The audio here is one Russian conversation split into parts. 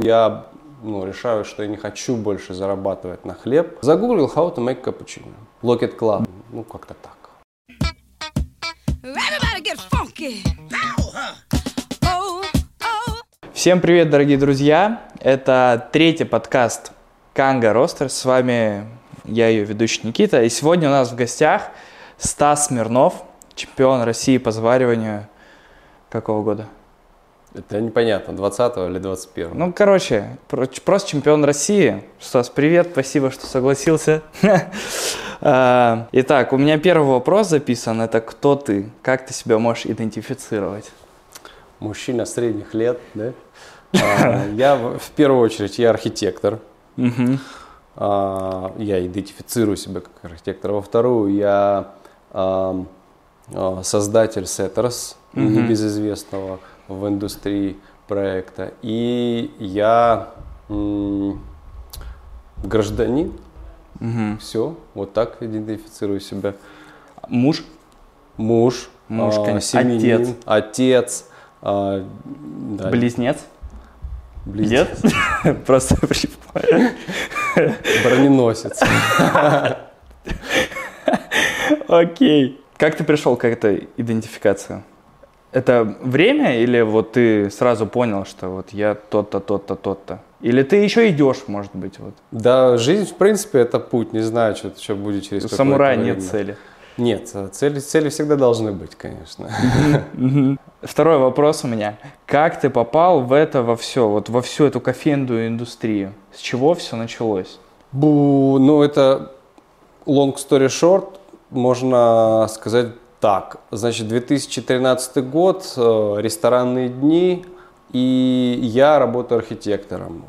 Я ну, решаю, что я не хочу больше зарабатывать на хлеб. Загуглил how to make cappuccino. Locket Club. Ну, как-то так. Всем привет, дорогие друзья! Это третий подкаст Канга Ростер. С вами я, ее ведущий Никита. И сегодня у нас в гостях Стас Смирнов, чемпион России по завариванию какого года? Это непонятно, 20 или 21 Ну, короче, просто чемпион России. Стас, привет, спасибо, что согласился. А, итак, у меня первый вопрос записан. Это кто ты? Как ты себя можешь идентифицировать? Мужчина средних лет, да? А, я, в первую очередь, я архитектор. А, я идентифицирую себя как архитектор. Во вторую, я создатель Setters, небезызвестного в индустрии проекта. И я гражданин. Угу. Все, вот так идентифицирую себя. Муж? Муж. Муж, а, семьянин, отец. Отец. А, да. Близнец? Близнец. Нет? Просто Броненосец. Окей. Как ты пришел к этой идентификации? Это время или вот ты сразу понял, что вот я тот-то, тот-то, тот-то? Или ты еще идешь, может быть? Вот? Да, жизнь, в принципе, это путь. Не знаю, что, что будет через У самурая нет цели. Нет, цели, цели всегда должны быть, конечно. Второй вопрос у меня. Как ты попал в это во все, вот во всю эту кофейную индустрию? С чего все началось? Бу, ну это long story short, можно сказать так, значит, 2013 год, э, ресторанные дни, и я работаю архитектором.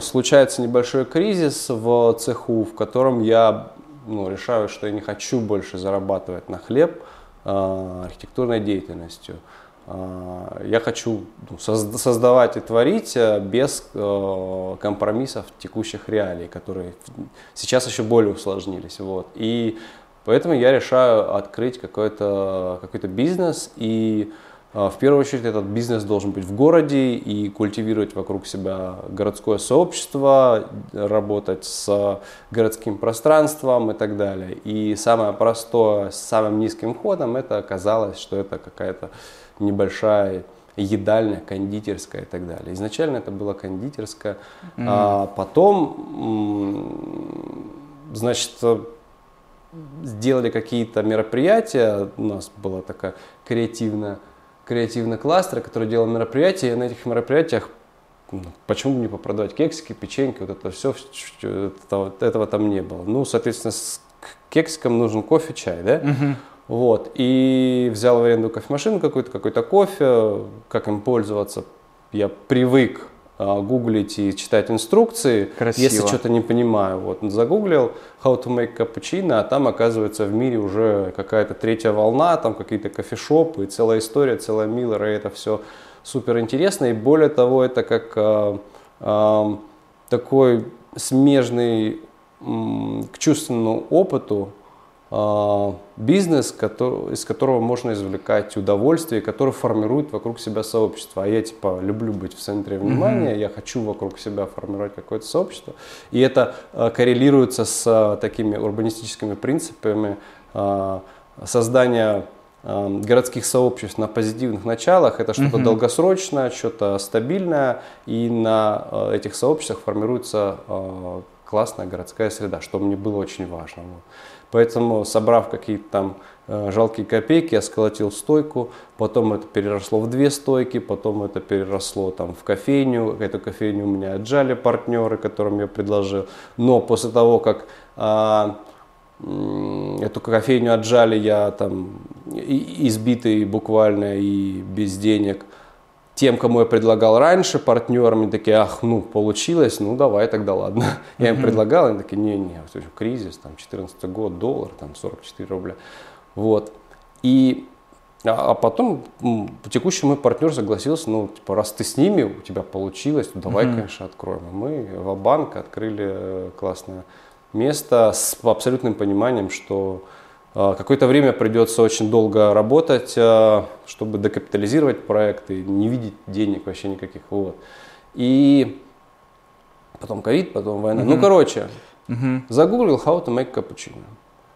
Случается небольшой кризис в цеху, в котором я ну, решаю, что я не хочу больше зарабатывать на хлеб э, архитектурной деятельностью. Э, я хочу ну, создавать и творить без компромиссов текущих реалий, которые сейчас еще более усложнились. Вот. И Поэтому я решаю открыть какой-то какой бизнес и а, в первую очередь этот бизнес должен быть в городе и культивировать вокруг себя городское сообщество, работать с городским пространством и так далее. И самое простое, с самым низким входом, это оказалось, что это какая-то небольшая едальня, кондитерская и так далее. Изначально это была кондитерская, mm-hmm. а потом, значит, сделали какие-то мероприятия, у нас была такая креативная, креативный кластер, который делал мероприятия, и на этих мероприятиях ну, почему бы не попродавать кексики, печеньки, вот это все, этого, этого там не было. Ну, соответственно, с кексиком нужен кофе, чай, да? Угу. Вот, и взял в аренду кофемашину какую-то, какой-то кофе, как им пользоваться, я привык гуглить и читать инструкции, Красиво. если что-то не понимаю. Вот загуглил how to make cappuccino, а там оказывается в мире уже какая-то третья волна, там какие-то кофешопы, целая история, целая Миллера, и это все супер интересно. И более того, это как а, а, такой смежный м, к чувственному опыту бизнес, который, из которого можно извлекать удовольствие, который формирует вокруг себя сообщество. А я типа люблю быть в центре внимания, mm-hmm. я хочу вокруг себя формировать какое-то сообщество. И это а, коррелируется с а, такими урбанистическими принципами а, создания а, городских сообществ на позитивных началах. Это что-то mm-hmm. долгосрочное, что-то стабильное, и на а, этих сообществах формируется а, классная городская среда, что мне было очень важно. Поэтому, собрав какие-то там э, жалкие копейки, я сколотил стойку, потом это переросло в две стойки, потом это переросло там в кофейню, эту кофейню у меня отжали партнеры, которым я предложил. Но после того, как а, эту кофейню отжали, я там избитый буквально и без денег – тем, кому я предлагал раньше, партнерам, такие, ах, ну, получилось, ну, давай тогда, ладно. Mm-hmm. Я им предлагал, они такие, не-не, кризис, там, 14 год, доллар, там, 44 рубля. Вот. И а, а потом по текущему мой партнер согласился, ну, типа, раз ты с ними, у тебя получилось, то давай, mm-hmm. конечно, откроем. И мы в банк открыли классное место с абсолютным пониманием, что а, какое-то время придется очень долго работать, а, чтобы докапитализировать проект и не видеть денег вообще никаких. Вот. И потом ковид, потом война. Ну, короче, загуглил how to make cappuccino.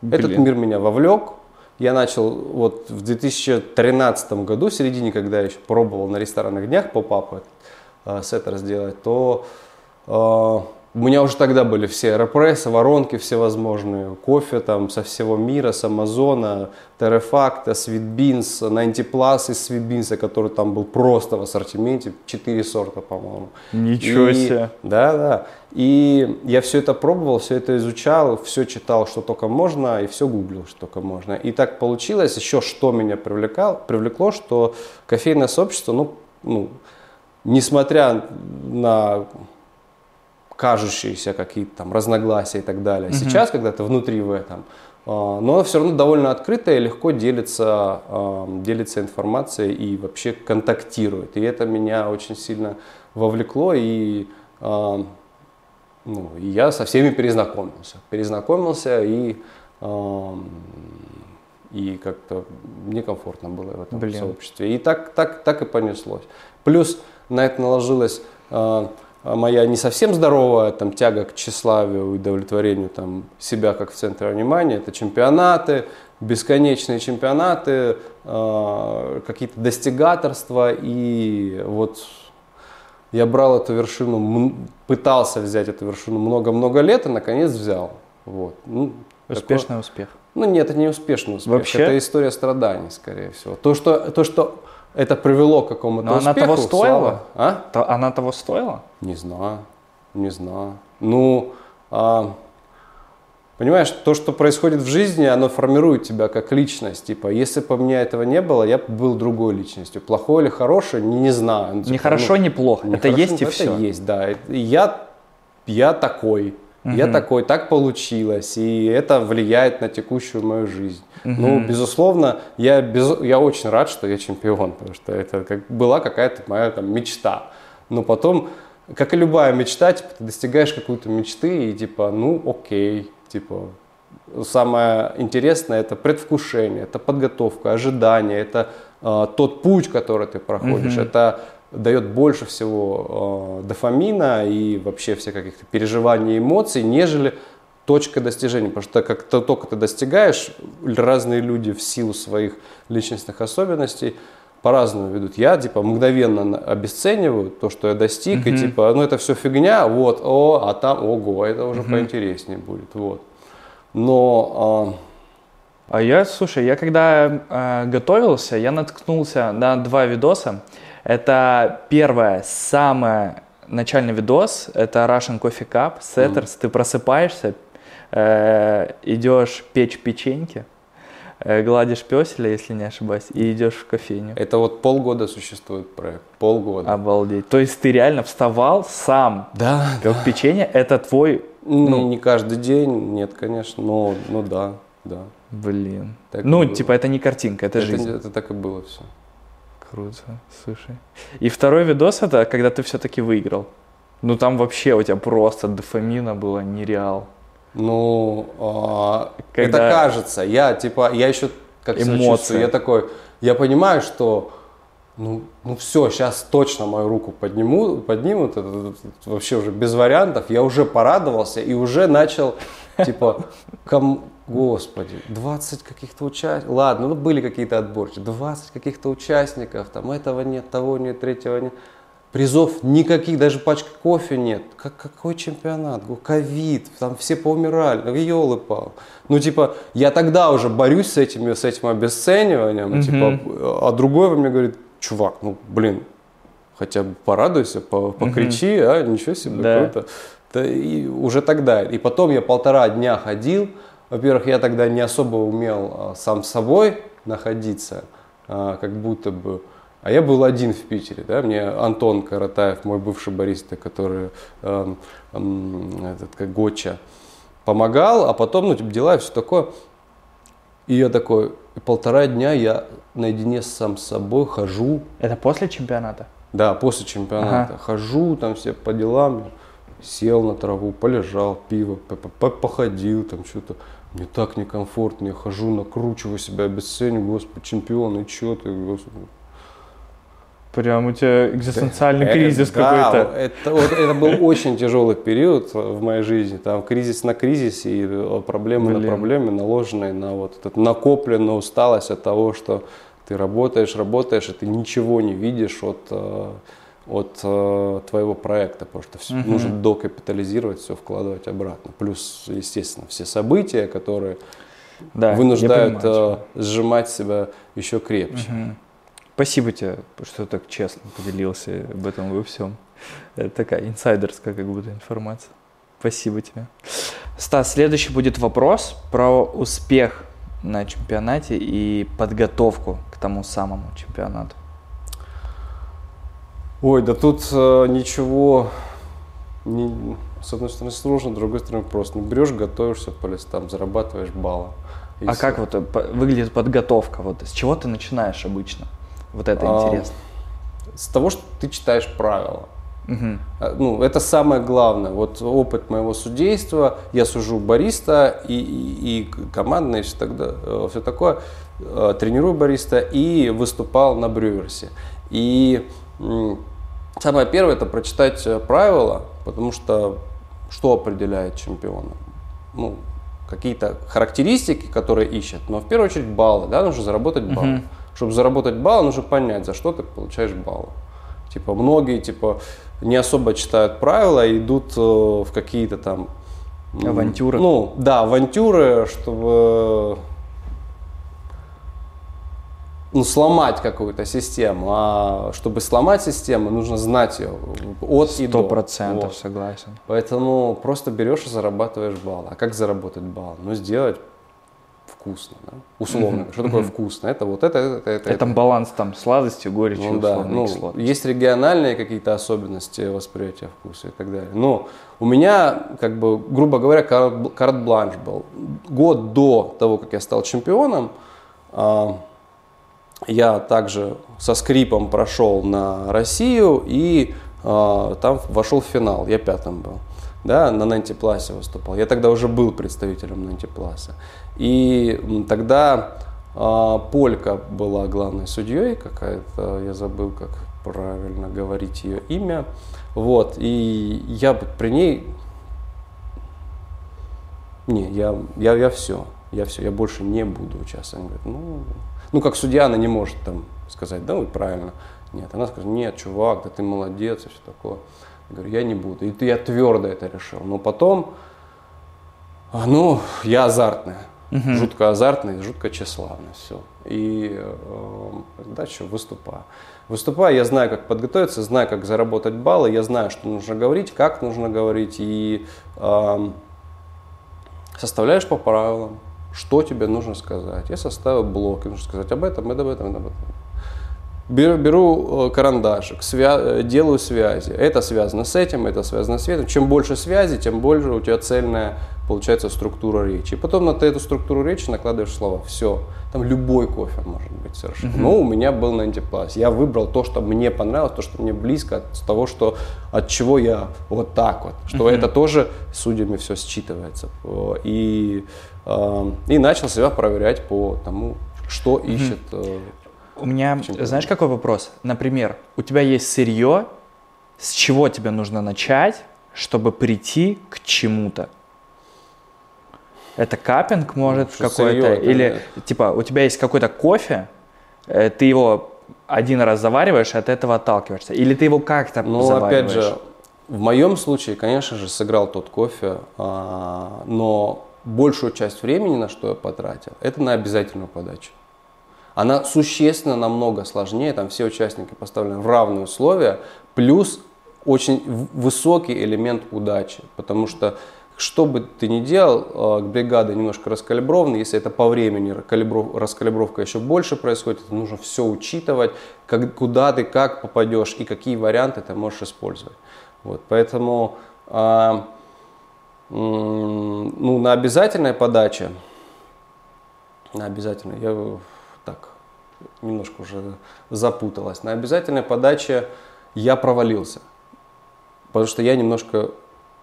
Этот Блин. мир меня вовлек. Я начал вот в 2013 году, в середине, когда я еще пробовал на ресторанных днях поп-ап э, сеттер сделать, то э, у меня уже тогда были все аэропрессы, воронки всевозможные, кофе там со всего мира, с Амазона, Терефакта, Sweetbeans, 90 Plus из Sweetbeans, который там был просто в ассортименте, 4 сорта, по-моему. Ничего И- себе. Да, да. И я все это пробовал, все это изучал, все читал, что только можно, и все гуглил, что только можно. И так получилось, еще что меня привлекал, привлекло, что кофейное сообщество, ну, ну, несмотря на кажущиеся какие-то там разногласия и так далее, сейчас, когда ты внутри в этом, а, но все равно довольно открыто и легко делится, а, делится информацией и вообще контактирует. И это меня очень сильно вовлекло, и, а, ну, я со всеми перезнакомился. Перезнакомился, и, и как-то мне комфортно было в этом Блин. сообществе. И так, так, так и понеслось. Плюс на это наложилась а, моя не совсем здоровая там, тяга к тщеславию и удовлетворению там, себя как в центре внимания. Это чемпионаты, бесконечные чемпионаты, а, какие-то достигаторства. И вот я брал эту вершину, пытался взять эту вершину много-много лет и наконец взял. Вот. Ну, Успешный успех. ну нет, это не успешный успех. Вообще? Это история страданий, скорее всего. То, что, то, что это привело к какому-то Но она успеху. того стоила? слава- А? То- Она того стоила? Не знаю, не знаю. Ну, а, понимаешь, то, что происходит в жизни, оно формирует тебя как личность. Типа, если бы у меня этого не было, я бы был другой личностью. Плохой или хороший, не, не знаю. Ну, Не типа, хорошо, ну, не плохо. не Это хорошо, есть и это все. есть, да. Это- и Я, я такой. Я такой, так получилось, и это влияет на текущую мою жизнь. Ну, безусловно, я, без, я очень рад, что я чемпион, потому что это как, была какая-то моя там, мечта. Но потом, как и любая мечта, типа, ты достигаешь какой-то мечты, и типа, ну, окей, типа, самое интересное это предвкушение, это подготовка, ожидание, это э, тот путь, который ты проходишь, это дает больше всего э, дофамина и вообще всех каких-то переживаний, эмоций, нежели точка достижения. Потому что как то, только ты достигаешь, разные люди в силу своих личностных особенностей по-разному ведут. Я типа мгновенно обесцениваю то, что я достиг, и типа, ну это все фигня, вот, о, а там, ого, это уже поинтереснее будет, вот. Но А я, слушай, я когда э, готовился, я наткнулся на два видоса. Это первое, самое начальный видос, это Russian Coffee Cup, Setters. Ты просыпаешься, э, идешь печь печеньки, э, гладишь песеля, если не ошибаюсь, и идешь в кофейню. это вот полгода существует проект, полгода. Обалдеть. То есть ты реально вставал сам, Да, пек печенье, это твой, ну, не каждый день, нет, конечно, но, ну да, да. блин. Так ну, было. типа это не картинка, это, Это, жизнь. это так и было все. Круто, слушай. И второй видос это, когда ты все-таки выиграл. Ну там вообще у тебя просто дофамина было нереал. Ну, а, Когда- это кажется. Я типа, я еще как Эмоции. я такой, я понимаю, что ну, ну все, сейчас точно мою руку подниму, поднимут, это, это- это вообще уже без вариантов. Я уже порадовался и уже начал, типа, ком- господи, 20 каких-то участников, ладно, ну были какие-то отборки, 20 каких-то участников, там этого нет, того нет, третьего нет. Призов никаких, даже пачки кофе нет. Как, какой чемпионат? Ковид, там все поумирали. Ну, елы пал. Ну, типа, я тогда уже борюсь с этим, с этим обесцениванием. и, Типа, а другой во мне говорит, чувак, ну, блин, хотя бы порадуйся, по- покричи, а, ничего себе, Да. круто. Да, и уже тогда. И потом я полтора дня ходил. Во-первых, я тогда не особо умел а, сам собой находиться, а, как будто бы. А я был один в Питере, да, мне Антон Каратаев, мой бывший бариста, который эм, эм, этот, как Гоча, помогал, а потом, ну, типа, дела и все такое. И я такой, и полтора дня я наедине сам с собой хожу, Это после чемпионата? да, после чемпионата. Ага. Хожу там все по делам, сел на траву, полежал, пиво, по- по- походил, там что-то. Мне так некомфортно, я хожу, накручиваю себя, обесцениваю, господи, чемпион, и что ты, господи. Прям у тебя экзистенциальный Э, кризис да, какой-то. Это, вот, это был очень тяжелый период в моей жизни. Там кризис на кризисе и э, проблемы Блин. на проблемы, наложенные на вот эту накопленную усталость от того, что ты работаешь, работаешь, и ты ничего не видишь от, э, от э, твоего проекта, потому что всё- Мгм. нужно докапитализировать, все вкладывать обратно. Плюс, естественно, все события, которые Да, вынуждают понимаю э, сжимать себя еще крепче. Мгм. Спасибо тебе, что так честно поделился об этом во всем. Это такая инсайдерская как будто информация. Спасибо тебе. Стас, следующий будет вопрос про успех на чемпионате и подготовку к тому самому чемпионату. Ой, да тут э, ничего, не- с одной стороны сложно, с другой стороны просто. Ну, берешь, готовишься по листам, зарабатываешь баллы. А всё. как вот э, выглядит подготовка? Вот с чего ты начинаешь обычно? Вот это А, интересно. С того, что ты читаешь правила. А, Ну, это самое главное. Вот опыт моего судейства, я сужу бариста и, и, и командное, и все, тогда, все такое, э, тренирую бариста и выступал на брюверсе. И самое первое это прочитать э, правила, потому что что определяет чемпиона? Ну, какие-то характеристики, которые ищет, но в первую очередь баллы, да, нужно заработать баллы. Мгм. Чтобы заработать баллы, нужно понять, за что ты получаешь баллы. Типа многие типа не особо читают правила и идут э, в какие-то там Авантюры. Ну да, авантюры, чтобы ну, сломать какую-то систему. А чтобы сломать систему, нужно знать ее от и до. Процентов Вот. согласен. Поэтому просто берешь и зарабатываешь баллы. А как заработать баллы? Ну, сделать вкусно, да? условно. Что такое вкусно? Это вот это, это, это. Это баланс там сладостью, горечью, Ну да, ну, есть региональные какие-то особенности восприятия вкуса и так далее. Но у меня, как бы, грубо говоря, карт- карт-бланш был. Год до того, как я стал чемпионом, а, я также со скрипом прошел на Россию и а, там вошел в финал. Я пятым был. Да, на Нантипласе выступал. Я тогда уже был представителем Нантипласа. И тогда а, Полька была главной судьей какая-то, я забыл, как правильно говорить ее имя. Вот, и я при ней, не, я, я, я все, я все, я больше не буду участвовать. Она говорит, ну, ну, как судья она не может там сказать, да, вот правильно. Нет, она скажет, нет, чувак, да ты молодец и все такое. Я говорю, я не буду. И я твердо это решил. Но потом, а, ну, я азартная. Мгм. Жутко азартный, жутко тщеславный, все. И э, дальше выступаю. Выступаю, я знаю, как подготовиться, знаю, как заработать баллы, я знаю, что нужно говорить, как нужно говорить, и эм, составляешь по правилам, что тебе нужно сказать. Я составил блок, и нужно сказать об этом, об этом, об этом. Беру, беру э, карандашик, свя- э, делаю связи. Это связано с этим, это связано с этим. Чем больше связи, тем больше у тебя цельная получается структура речи. И потом на ты эту структуру речи накладываешь слова. Все. Там любой кофе может быть совершенно. Но у меня был на антипласе. Я выбрал то, что мне понравилось, то, что мне близко от того, что, от чего я вот так вот. Что это тоже судьями все считывается. Э, И, и начал себя проверять по тому, что ищет э, У меня, знаешь, какой вопрос? Например, у тебя есть сырье, с чего тебе нужно начать, чтобы прийти к чему-то? Это капинг, может, Ну, какой-то? Или, типа, у тебя есть какой-то кофе, э, ты его один раз завариваешь, и от этого отталкиваешься? Или ты его как-то Ну, завариваешь? опять же, в моем случае, конечно же, сыграл тот кофе, а, но большую часть времени, на что я потратил, это на обязательную подачу. Она существенно намного сложнее, там все участники поставлены в равные условия, плюс очень высокий элемент удачи, потому что что бы ты ни делал, э, бригада немножко раскалибрована, если это по времени калибров- раскалибровка еще больше происходит, это нужно все учитывать, как, куда ты, как попадешь и какие варианты ты можешь использовать. Вот, поэтому а, ну, на обязательной подаче, на обязательной, я так немножко уже запуталась, на обязательной подаче я провалился, потому что я немножко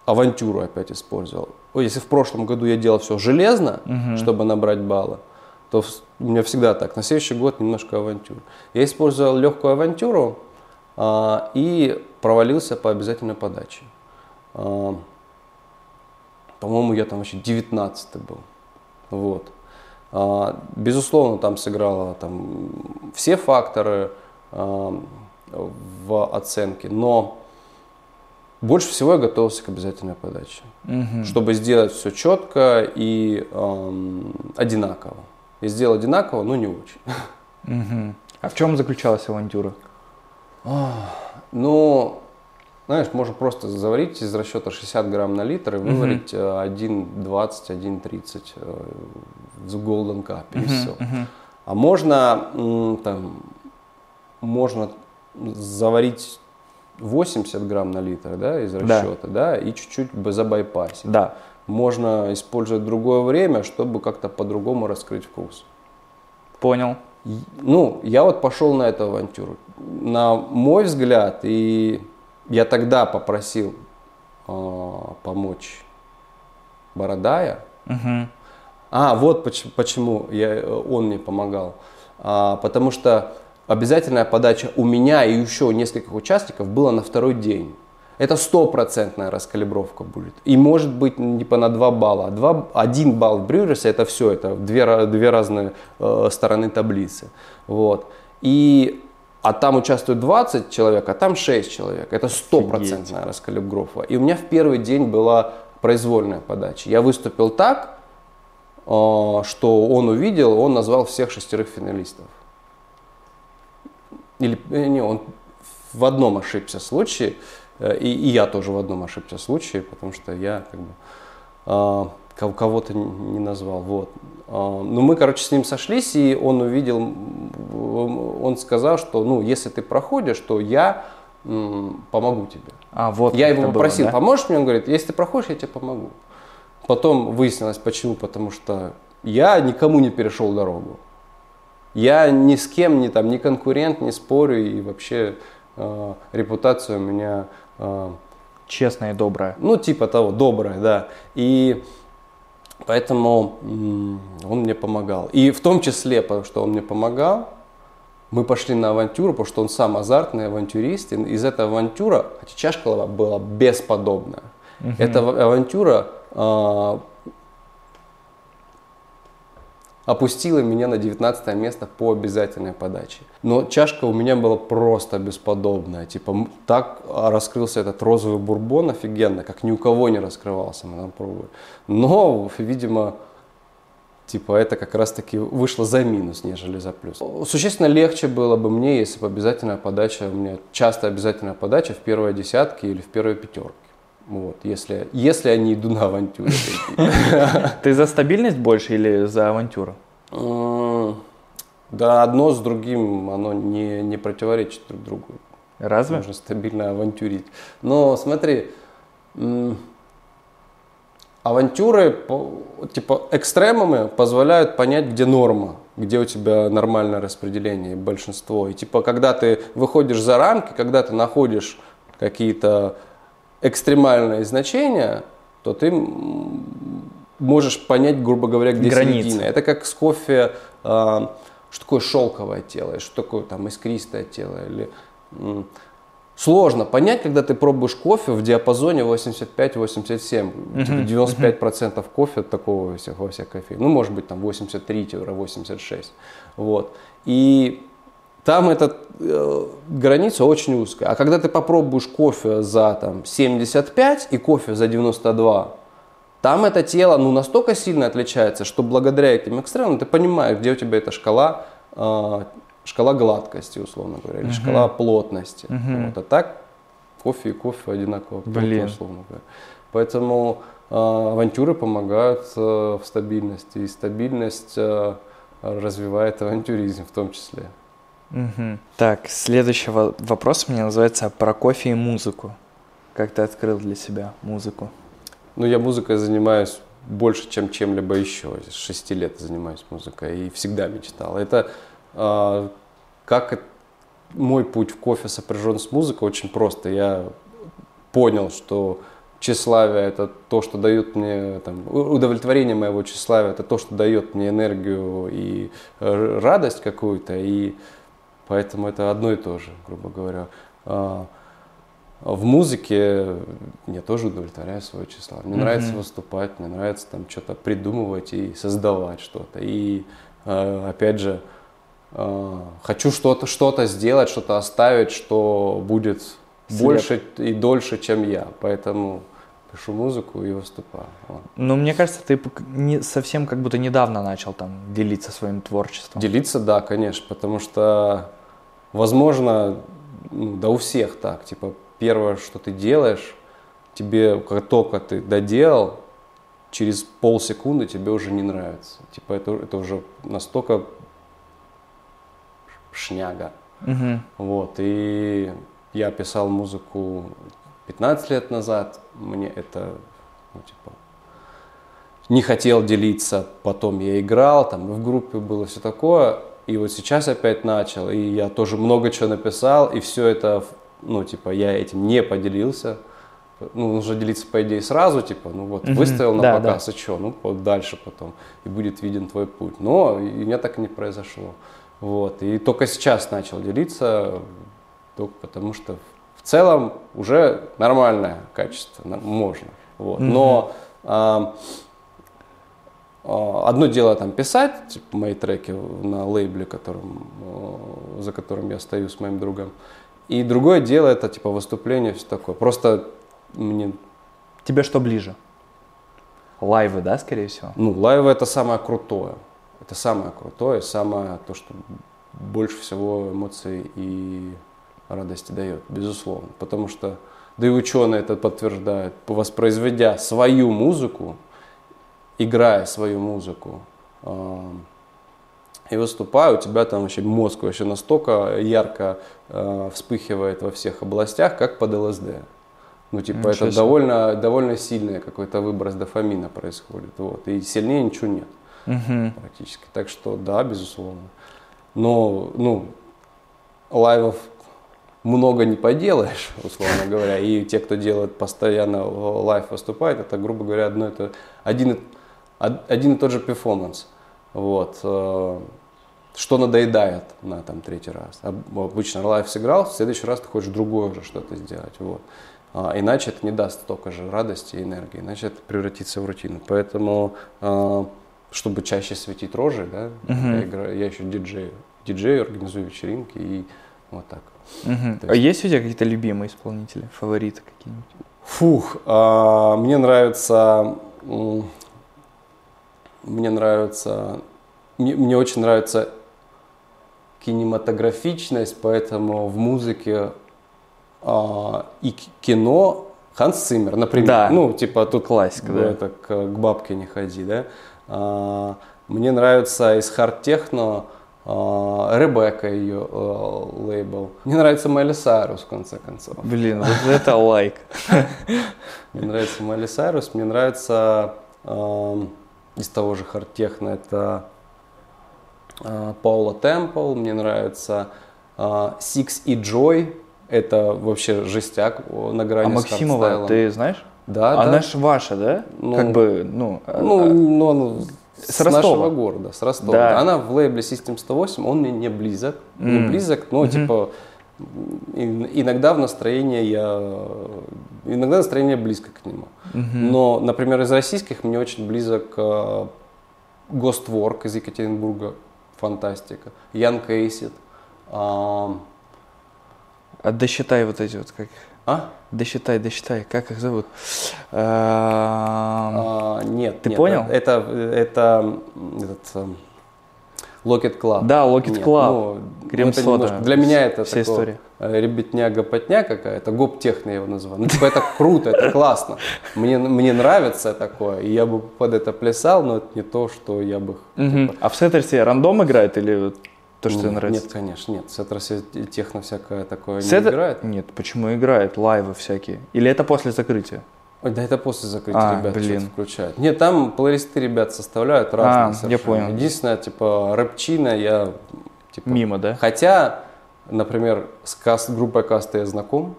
авантюру опять использовал. Если в прошлом году я делал все железно, Мгм. чтобы набрать баллы, то у меня всегда так. На следующий год немножко авантюр. Я использовал легкую авантюру, а, и провалился по обязательной подаче. А, по-моему, я там вообще 19 был. Вот. А, безусловно, там сыграло там, все факторы а, в оценке, но больше всего я готовился к обязательной подаче, угу. чтобы сделать все четко и эм, одинаково. И сделал одинаково, но не очень. Угу. А в чем заключалась авантюра? Ну, знаешь, можно просто заварить из расчета 60 грамм на литр и выварить uh-huh. 1,20, 1,30 в Golden Cup и uh-huh, все. Uh-huh. А можно там, можно заварить 80 грамм на литр, да, из расчета, да, да и чуть-чуть забайпасить. Да. Можно использовать другое время, чтобы как-то по-другому раскрыть вкус. Понял. Ну, я вот пошел на эту авантюру. На мой взгляд, и я тогда попросил э, помочь Бородая. Угу. А, вот почему, почему я, он мне помогал. А, потому что обязательная подача у меня и еще у нескольких участников была на второй день. Это стопроцентная раскалибровка будет. И может быть не типа по на 2 балла. А 2, 1 балл в Брюерсе это все, это две, две разные э, стороны таблицы. Вот. И а там участвует 20 человек, а там 6 человек. Это стопроцентная раскалибровка. И у меня в первый день была произвольная подача. Я выступил так, э, что он увидел, он назвал всех шестерых финалистов. Или э, не, он в одном ошибся случае, э, и, и я тоже в одном ошибся случае, потому что я как бы кого-то не назвал. Вот. А, ну, мы, короче, с ним сошлись, и он увидел, он сказал, что, ну, если ты проходишь, то я помогу тебе. А, вот я его попросил, было, да? поможешь мне? Он говорит, если ты проходишь, я тебе помогу. Потом выяснилось, почему. Потому что я никому не перешел дорогу. Я ни с кем, ни там, ни конкурент, не спорю, и вообще э, репутация у меня... Э, Честная и добрая. Ну, типа того, добрая, да. И Поэтому он мне помогал. И в том числе, потому что он мне помогал, мы пошли на авантюру, потому что он сам азартный авантюрист. И из этой авантюры, хотя чашка была бесподобная, угу. эта авантюра а, опустила меня на 19 место по обязательной подаче. Но чашка у меня была просто бесподобная. Типа так раскрылся этот розовый бурбон офигенно, как ни у кого не раскрывался, мы там пробовали. Но, видимо, типа это как раз таки вышло за минус, нежели за плюс. Существенно легче было бы мне, если бы обязательная подача, у меня часто обязательная подача в первой десятке или в первой пятерке. Вот, если, если я не иду на авантюру. Ты за стабильность больше или за авантюру? Да, одно с другим, оно не, не противоречит друг другу. Разве? Можно стабильно авантюрить. Но смотри, авантюры, типа экстремумы позволяют понять, где норма, где у тебя нормальное распределение, большинство. И типа, когда ты выходишь за рамки, когда ты находишь какие-то экстремальные значения, то ты можешь понять, грубо говоря, где Границы. середина. Это как с кофе, э, что такое шелковое тело, что такое там искристое тело. Или, м, сложно понять, когда ты пробуешь кофе в диапазоне 85-87. Uh-huh. Типа 95% uh-huh. кофе такого во всех кофе. Ну, может быть, там 83-86. Вот. И там эта э, граница очень узкая. А когда ты попробуешь кофе за там, 75 и кофе за 92, там это тело ну, настолько сильно отличается, что благодаря этим экстремам ты понимаешь, где у тебя эта шкала, э, шкала гладкости, условно говоря, или uh-huh. шкала плотности. Uh-huh. Вот. А так кофе и кофе одинаково плотно, условно говоря. Поэтому э, авантюры помогают э, в стабильности, и стабильность э, развивает авантюризм в том числе. Угу. Так, следующий вопрос у меня называется про кофе и музыку. Как ты открыл для себя музыку? Ну, я музыкой занимаюсь больше, чем чем-либо еще. С шести лет занимаюсь музыкой и всегда мечтал. Это э, как мой путь в кофе сопряжен с музыкой очень просто. Я понял, что тщеславие это то, что дает мне там, удовлетворение моего тщеславия, это то, что дает мне энергию и э, радость какую-то. И Поэтому это одно и то же, грубо говоря. а, в музыке я тоже удовлетворяю свое число. Мне mm-hmm. нравится выступать, мне нравится там что-то придумывать и создавать что-то. И э, опять же, э, хочу что-то что сделать, что-то оставить, что будет След. больше и дольше, чем я. Поэтому пишу музыку и выступаю. Вот. Ну, мне кажется, ты не, совсем как будто недавно начал там делиться своим творчеством. Делиться, да, конечно, потому что, возможно, ну, да у всех так, типа, первое, что ты делаешь, тебе, как только ты доделал, через полсекунды тебе уже не нравится. Типа это, это уже настолько шняга. Угу. Вот, и я писал музыку 15 лет назад, мне это, ну, типа, не хотел делиться, потом я играл, там в группе было все такое, и вот сейчас опять начал, и я тоже много чего написал, и все это ну, типа, я этим не поделился, ну, нужно делиться, по идее, сразу, типа, ну вот, mm-hmm. выставил на да, показ, да. и что, ну, вот дальше потом, и будет виден твой путь. Но и у меня так и не произошло. Вот, и только сейчас начал делиться, только потому что в целом уже нормальное качество, можно. Вот. Mm-hmm. Но а, одно дело там писать, типа, мои треки на лейбле, которым, за которым я стою с моим другом, и другое дело это типа выступление, все такое. Просто мне... Тебе что ближе? Лайвы, да, скорее всего? Ну, лайвы это самое крутое. Это самое крутое, самое то, что больше всего эмоций и радости дает, безусловно. Потому что, да и ученые это подтверждают, воспроизведя свою музыку, играя свою музыку, и выступаю, у тебя там вообще мозг вообще настолько ярко э, вспыхивает во всех областях, как под ЛСД. Ну, типа, Ничего это себе. довольно, довольно сильный какой-то выброс дофамина происходит. Вот. И сильнее ничего нет угу. практически. Так что, да, безусловно. Но, ну, лайвов много не поделаешь, условно говоря. И те, кто делает постоянно лайв выступает, это, грубо говоря, одно это один, один и тот же перформанс. Вот. Э, что надоедает на там третий раз. Обычно лайв сыграл, в следующий раз ты хочешь другое уже что-то сделать. Вот. А, иначе это не даст столько же радости и энергии, иначе это превратится в рутину. Поэтому, а, чтобы чаще светить рожи, да, uh-huh. я, играю, я еще диджею, диджею, организую вечеринки и вот так. Uh-huh. Есть... А есть у тебя какие-то любимые исполнители, фавориты какие-нибудь? Фух, а, мне нравится, мне нравится, мне, мне очень нравится кинематографичность, поэтому в музыке а, и кино Ханс Циммер, например. Да. Ну, типа тут классика, да. Это, к, к бабке не ходи, да. А, мне нравится из хард-техно а, Ребекка ее а, лейбл. Мне нравится Майли Сайрус, в конце концов. Блин, вот это лайк. Мне нравится Майли Сайрус, мне нравится из того же хард-техно это Э, Паула Темпл, мне нравится Six и Joy, это вообще жестяк на грани А Максимова ты знаешь? Да, Она да. же ваша, да? Ну, как бы, ну... Ну, а, ну с, с Ростова. нашего города, с Ростова. Да. Она в лейбле System 108, он мне не близок, mm. не близок, но mm-hmm. типа иногда в настроении я, иногда настроение близко к нему. Но, например, из российских мне очень близок Ghost Work из Екатеринбурга, фантастика. Ян Кейсит. А... а досчитай вот эти вот как. А? Досчитай, досчитай. Как их зовут? А... А, нет. Ты нет, понял? Это, это, этот, Локет Club. Да, Локет. Ну, Крем-сода. Для меня это Вся такое, история. Э, ребятня-гопотня какая-то, гоп-техно я его называю. Ну, типа, это круто, это классно. Мне, мне нравится такое, и я бы под это плясал, но это не то, что я бы... Типа... А в Сеттерсе рандом играет или то, что тебе нравится? Нет, конечно, нет. В Сеттерсе техно всякое такое Сеттер... не играет. Нет, почему играет? Лайвы всякие. Или это после закрытия? Ой, да это после закрытия а, ребят блин. что-то включают. Нет, там плейлисты ребят составляют разные а, совершенно. я понял. Единственное, типа, рэпчина я... Типа, Мимо, да? Хотя, например, с каст, группой каста я знаком,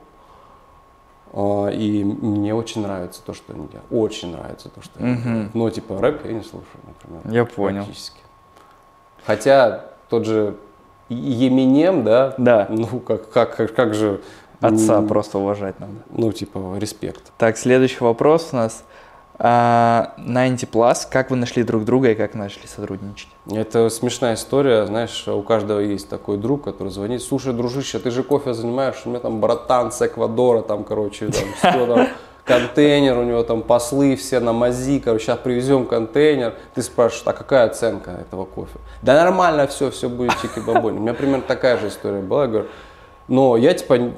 э, и мне очень нравится то, что они делают. Очень нравится то, что они делают. Но, типа, рэп я не слушаю, например. Я понял. Практически. Хотя тот же Еминем, да, Да. ну как, как, как, как же Отца просто уважать надо. Ну, типа, респект. Так, следующий вопрос у нас. А, 90 Plus, как вы нашли друг друга и как начали сотрудничать? Это смешная история, знаешь, у каждого есть такой друг, который звонит, слушай, дружище, ты же кофе занимаешь, у меня там братан с Эквадора, там, короче, там, все там, контейнер, у него там послы все на мази, короче, сейчас привезем контейнер. Ты спрашиваешь, а какая оценка этого кофе? Да нормально все, все будет чики-бабонь. У меня примерно такая же история была, я говорю, но я типа,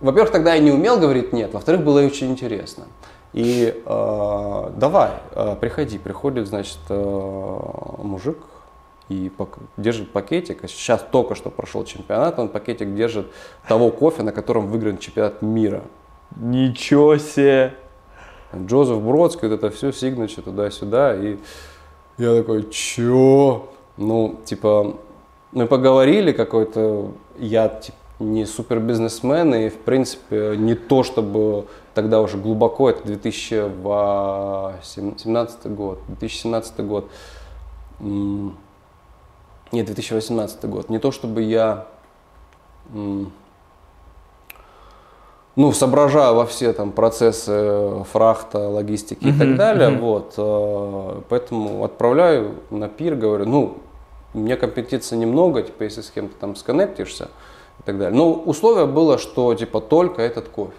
во-первых, тогда я не умел говорить нет, во-вторых, было очень интересно. И э, давай, э, приходи, приходит, значит, э, мужик и пак- держит пакетик. Сейчас только что прошел чемпионат, он пакетик держит того кофе, на котором выигран чемпионат мира. Ничего себе! Джозеф Бродский, вот это все, сигначи туда-сюда. И я такой, чё? Ну, типа, мы поговорили какой-то, я типа, не супер бизнесмен, и, в принципе, не то, чтобы тогда уже глубоко, это 2017 год, 2017 год, нет, 2018 год, не то, чтобы я ну, соображаю во все там процессы фрахта, логистики и так далее, мгм. вот, э, поэтому отправляю на пир, говорю, ну, у меня компетенции немного, типа, если с кем-то там сконнектишься и так далее. Но условие было, что, типа, только этот кофе.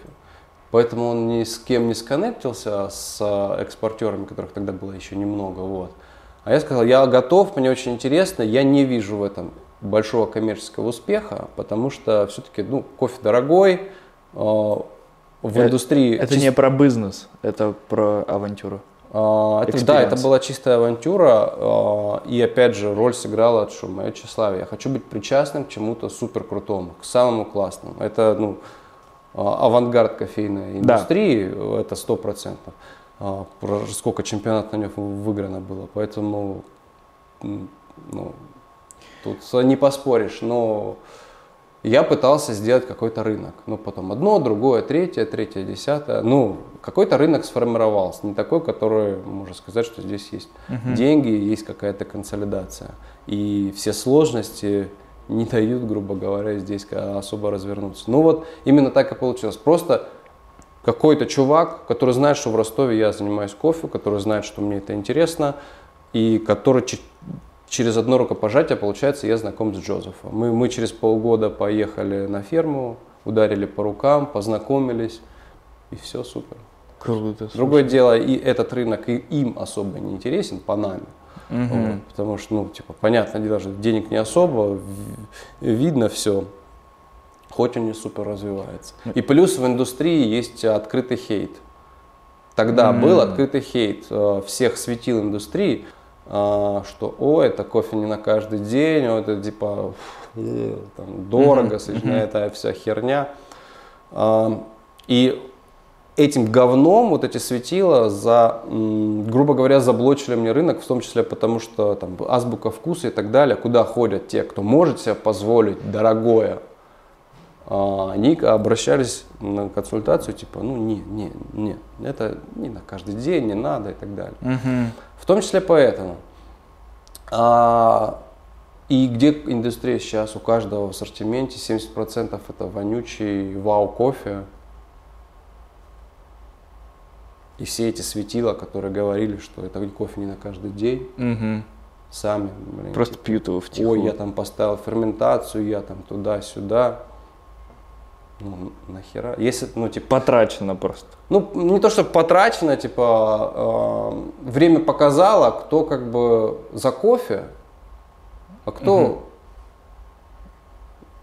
Поэтому он ни с кем не сконнектился, с э, экспортерами, которых тогда было еще немного, вот. А я сказал, я готов, мне очень интересно, я не вижу в этом большого коммерческого успеха, потому что все-таки, ну, кофе дорогой, э, в Э, индустрии... Это чис- не про бизнес, это про авантюру. А, это- да, это была чистая авантюра, а, и опять же роль сыграла, что мое тщеславие. Я хочу быть причастным к чему-то супер крутому, к самому классному. Это ну, а, авангард кофейной Да. индустрии, это сто процентов. Про Сколько чемпионатов на нем выиграно было, поэтому ну, тут не поспоришь, но я пытался сделать какой-то рынок. Ну, потом одно, другое, третье, третье, десятое. Ну, какой-то рынок сформировался. Не такой, который, можно сказать, что здесь есть деньги, есть какая-то консолидация. И все сложности не дают, грубо говоря, здесь особо развернуться. Ну вот, именно так и получилось. Просто какой-то чувак, который знает, что в Ростове я занимаюсь кофе, который знает, что мне это интересно, и который через одно рукопожатие, получается, я знаком с Джозефом. Мы, мы через полгода поехали на ферму, ударили по рукам, познакомились, и все супер. Круто. Другое дело, и этот рынок и им особо не интересен, по нами. Мгм. Вот, потому что, ну, типа, понятное дело, что денег не особо, видно все, хоть он не супер развивается. И плюс в индустрии есть открытый хейт. Тогда М. был открытый хейт э, всех светил индустрии, что, о, это кофе не на каждый день, о, это типа э, там, дорого, сочиняя эта вся херня. А, И этим говном вот эти светила за, грубо говоря, заблочили мне рынок, в том числе потому, что там азбука вкуса и так далее, куда ходят те, кто может себе позволить дорогое, а, они обращались на консультацию, типа, ну не, не, не, это не на каждый день, не надо и так далее. Мгм. В том числе поэтому. А, и где индустрия сейчас? У каждого в ассортименте 70% это вонючий вау-кофе. И все эти светила, которые говорили, что это кофе не на каждый день, Мгм. сами, блин, Просто типа, пьют его ой, втихую. я там поставил ферментацию, я там туда-сюда. Ну, нахера? Если, ну, типа, Потрачено просто. ну, не то, что потрачено, типа, э, время показало, кто как бы за кофе, а кто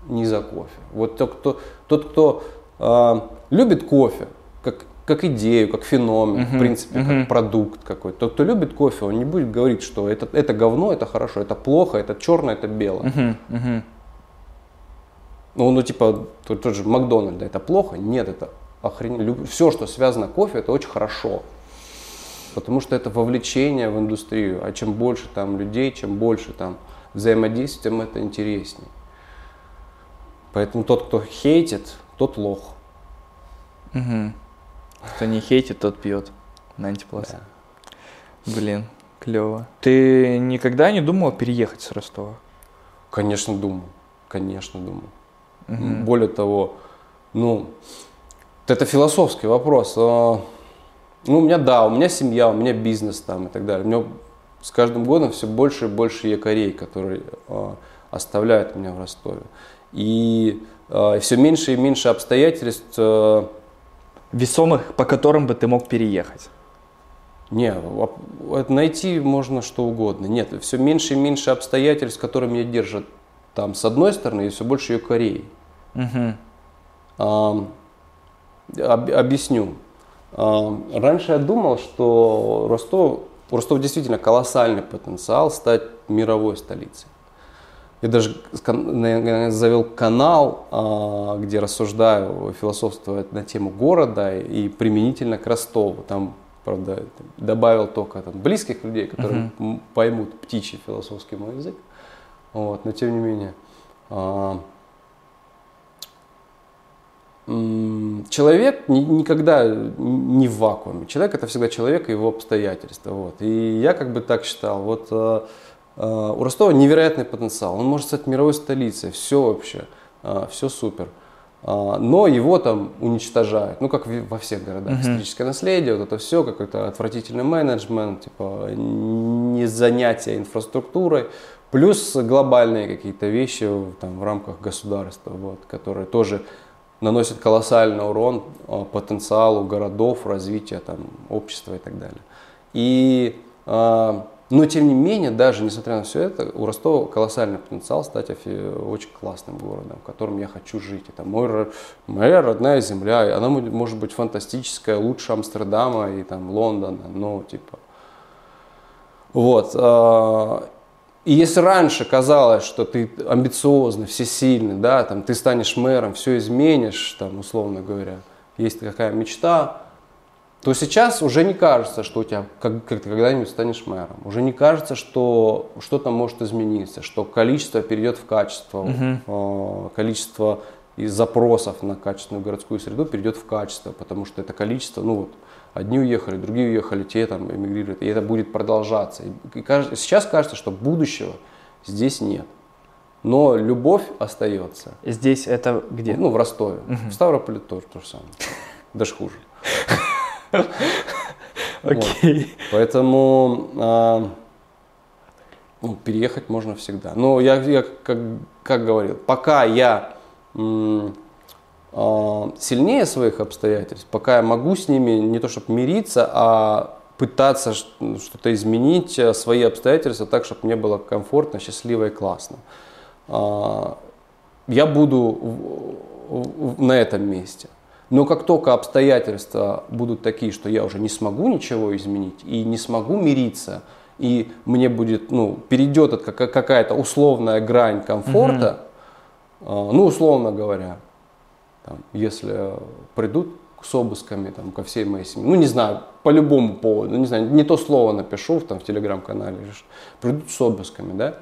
не за кофе. Вот тот, кто, тот, кто э, любит кофе, как, как идею, как феномен, в Мгм, принципе, мгм. как продукт какой-то. Тот, кто любит кофе, он не будет говорить, что это, это говно, это хорошо, это плохо, это черное, это белое. Мгм, мгм. Ну, ну, типа, тот, тот же Макдональд, это плохо? Нет, это охрененно. Все, что связано кофе, это очень хорошо. Потому что это вовлечение в индустрию. А чем больше там людей, чем больше там взаимодействия, тем это интереснее. Поэтому тот, кто хейтит, тот лох. Мгм. Кто не хейтит, тот пьет. 90 Plus. Да. Блин, клево. Ты никогда не думал переехать с Ростова? Конечно, думаю. Конечно, думаю. Угу. Более того, ну, это философский вопрос. А, ну, у меня, да, у меня семья, у меня бизнес там и так далее. У меня с каждым годом все больше и больше якорей, которые э, оставляют меня в Ростове. И э, все меньше и меньше обстоятельств. Э, Весомых, по которым бы ты мог переехать. Не, найти можно что угодно. Нет, все меньше и меньше обстоятельств, которые меня держат там с одной стороны, и все больше якорей. Угу. А, об, объясню. А, раньше я думал, что Ростов, у Ростова действительно колоссальный потенциал стать мировой столицей. Я даже завел канал, а, где рассуждаю, философствую на тему города и применительно к Ростову. Там, правда, добавил только там, близких людей, которые uh-huh. поймут птичий философский мой язык. Вот, но тем не менее. Человек никогда не в вакууме. Человек это всегда человек и его обстоятельства. Вот. И я как бы так считал. Вот э, э, у Ростова невероятный потенциал. Он может стать мировой столицей. Все вообще. Э, все супер. Но его там уничтожают. Ну, как во всех городах. Uh-huh. Историческое наследие, вот это все, какой-то отвратительный менеджмент, типа не занятие инфраструктурой. Плюс глобальные какие-то вещи там, в рамках государства, вот, которые тоже наносит колоссальный урон а, потенциалу городов, развития там, общества и так далее. И, а, но тем не менее, даже несмотря на все это, у Ростова колоссальный потенциал стать очень классным городом, в котором я хочу жить. Это мой, моя родная земля, она может быть фантастическая, лучше Амстердама и там, Лондона, но типа... Вот. И если раньше казалось, что ты амбициозный, всесильный, да, там, ты станешь мэром, все изменишь, там, условно говоря, есть такая мечта, то сейчас уже не кажется, что у тебя как, как ты когда-нибудь станешь мэром. Уже не кажется, что что-то может измениться, что количество перейдет в качество, угу. количество из запросов на качественную городскую среду перейдет в качество, потому что это количество, ну вот, Одни уехали, другие уехали, те там эмигрируют. И это будет продолжаться. И сейчас кажется, что будущего здесь нет. Но любовь остается. Здесь это где? Ну, в Ростове. Угу. В Ставрополе тоже то же самое. Даже хуже. Окей. Поэтому а, ну, переехать можно всегда. Но я, я как, как говорил, пока я сильнее своих обстоятельств, пока я могу с ними не то чтобы мириться, а пытаться что-то изменить, э, свои обстоятельства так, чтобы мне было комфортно, счастливо и классно. А, я буду на этом месте. Но как только обстоятельства будут такие, что я уже не смогу ничего изменить и не смогу мириться, и мне будет, ну, перейдет какая-то условная грань комфорта, угу. ну, условно говоря, там, если придут с обысками там, ко всей моей семье, ну не знаю, по любому поводу, не знаю, не то слово напишу там, в телеграм-канале, придут с обысками, да,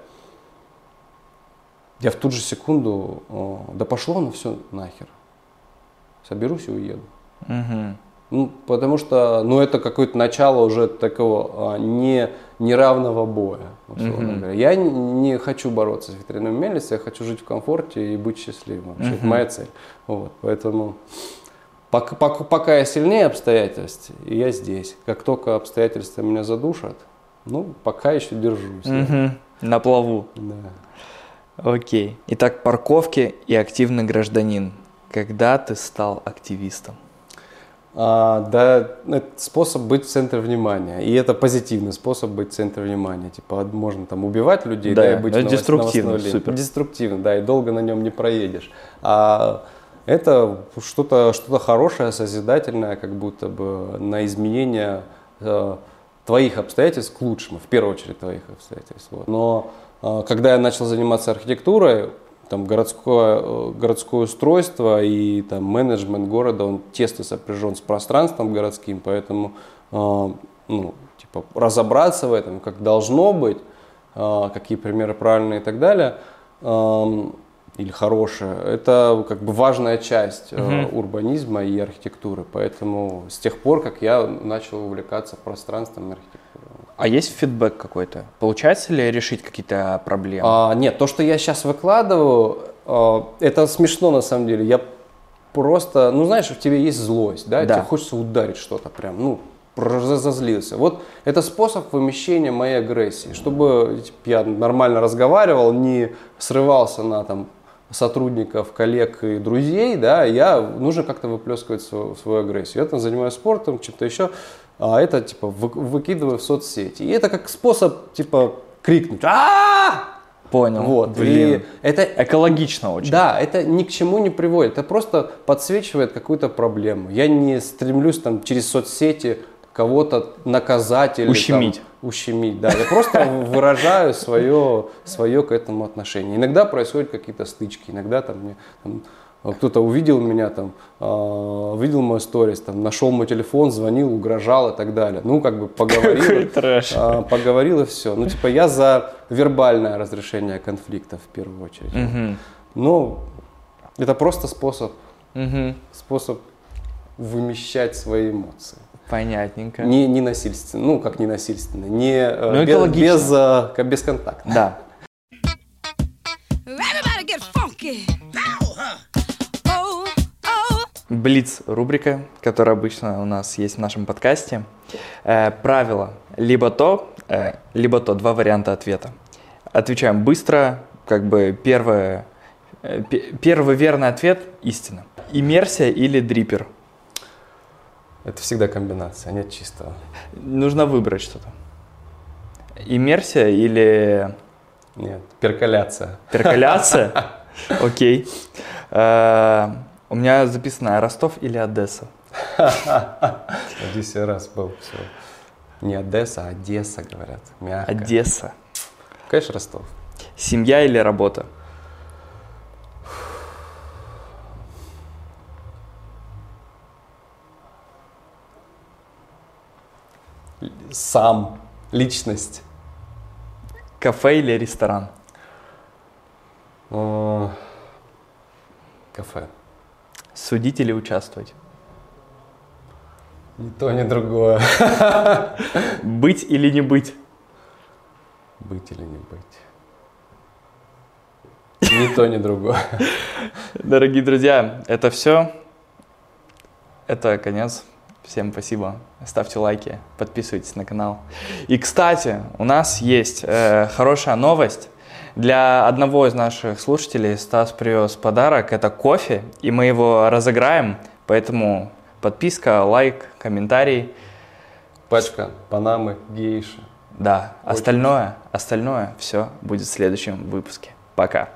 я в ту же секунду, да пошло оно все нахер, соберусь и уеду. Угу. Ну, потому что, ну, это какое-то начало уже такого а, не, неравного боя, mm-hmm. Я не хочу бороться с ветряными мельницей, я хочу жить в комфорте и быть счастливым. Mm-hmm. Это моя цель. Вот, поэтому пока, пока, пока я сильнее обстоятельств, я здесь. Как только обстоятельства меня задушат, ну, пока еще держусь. Mm-hmm. На плаву. Да. Окей. Итак, парковки и активный гражданин. Когда ты стал активистом? А, да, это способ быть в центре внимания. И это позитивный способ быть в центре внимания. Типа можно там убивать людей, да, да и быть это деструктивно, супер. Деструктивно, да, и долго на нем не проедешь. А это что-то что хорошее, созидательное, как будто бы на изменение э, твоих обстоятельств к лучшему, в первую очередь твоих обстоятельств. Вот. Но э, когда я начал заниматься архитектурой, там городское, э, городское устройство и там менеджмент города, он тесно сопряжен с пространством городским, поэтому э, ну, типа, разобраться в этом, как должно быть, э, какие примеры правильные и так далее, э, или хорошие, это как бы важная часть угу. урбанизма и архитектуры. Поэтому с тех пор, как я начал увлекаться пространством и архитектурой. А есть фидбэк какой-то? Получается ли решить какие-то проблемы? А, нет, то, что я сейчас выкладываю, э, это смешно на самом деле. Я просто, ну знаешь, в тебе есть злость, да, Да. тебе хочется ударить что-то прям, ну, разозлился. Вот это способ вымещения моей агрессии, чтобы типа, я нормально разговаривал, не срывался на там сотрудников, коллег и друзей, да, я нужно как-то выплескивать свою, свою агрессию. Я там занимаюсь спортом, чем-то еще, а это типа вы- выкидываю в соцсети. И это как способ типа крикнуть. а Понял. Вот. Блин. И это Экологично очень. да, это ни к чему не приводит, это просто подсвечивает какую-то проблему. Я не стремлюсь там через соцсети кого-то наказать или там, Ущемить. ущемить, да. Я просто выражаю свое, свое к этому отношение. Иногда происходят какие-то стычки, иногда там, мне, там, кто-то увидел меня, там, э, увидел мой сторис, там, нашел мой телефон, звонил, угрожал и так далее. Ну, как бы Какой поговорил, трэш. а, поговорил и все. Ну, типа, я за вербальное разрешение конфликта в первую очередь. Мгм. Ну, это просто способ, Мгм. способ вымещать свои эмоции. Понятненько. Не, не насильственно, ну как не насильственно, не э, Ну, без, экологично. без, э, как бесконтактно. Да. Блиц рубрика, которая обычно у нас есть в нашем подкасте. Э, правило либо то, э, либо то. Два варианта ответа. Отвечаем быстро, как бы первое, э, пе- первый верный ответ истина. Иммерсия или дрипер? Это всегда комбинация, нет чистого. Нужно выбрать что-то. Иммерсия или Нет, перколяция. перколяция? Окей. Э, У меня записано Ростов или Одесса. Одессе раз был, все. Не Одесса, а Одесса, говорят. Мягко. Одесса. Конечно, Ростов. Семья или работа? Сам, личность. Кафе или ресторан? Э, Кафе. Судить или участвовать? Ни то, ни другое. Быть или не быть? Быть или не быть. Ни то, ни другое. Дорогие друзья, это все. Это конец. Всем спасибо. Ставьте лайки, подписывайтесь на канал. И, кстати, у нас есть э, хорошая новость. Для одного из наших слушателей Стас привез подарок. Это кофе, и мы его разыграем. Поэтому подписка, лайк, комментарий. Пачка Панамы, гейши. Да, остальное, остальное все будет в следующем выпуске. Пока.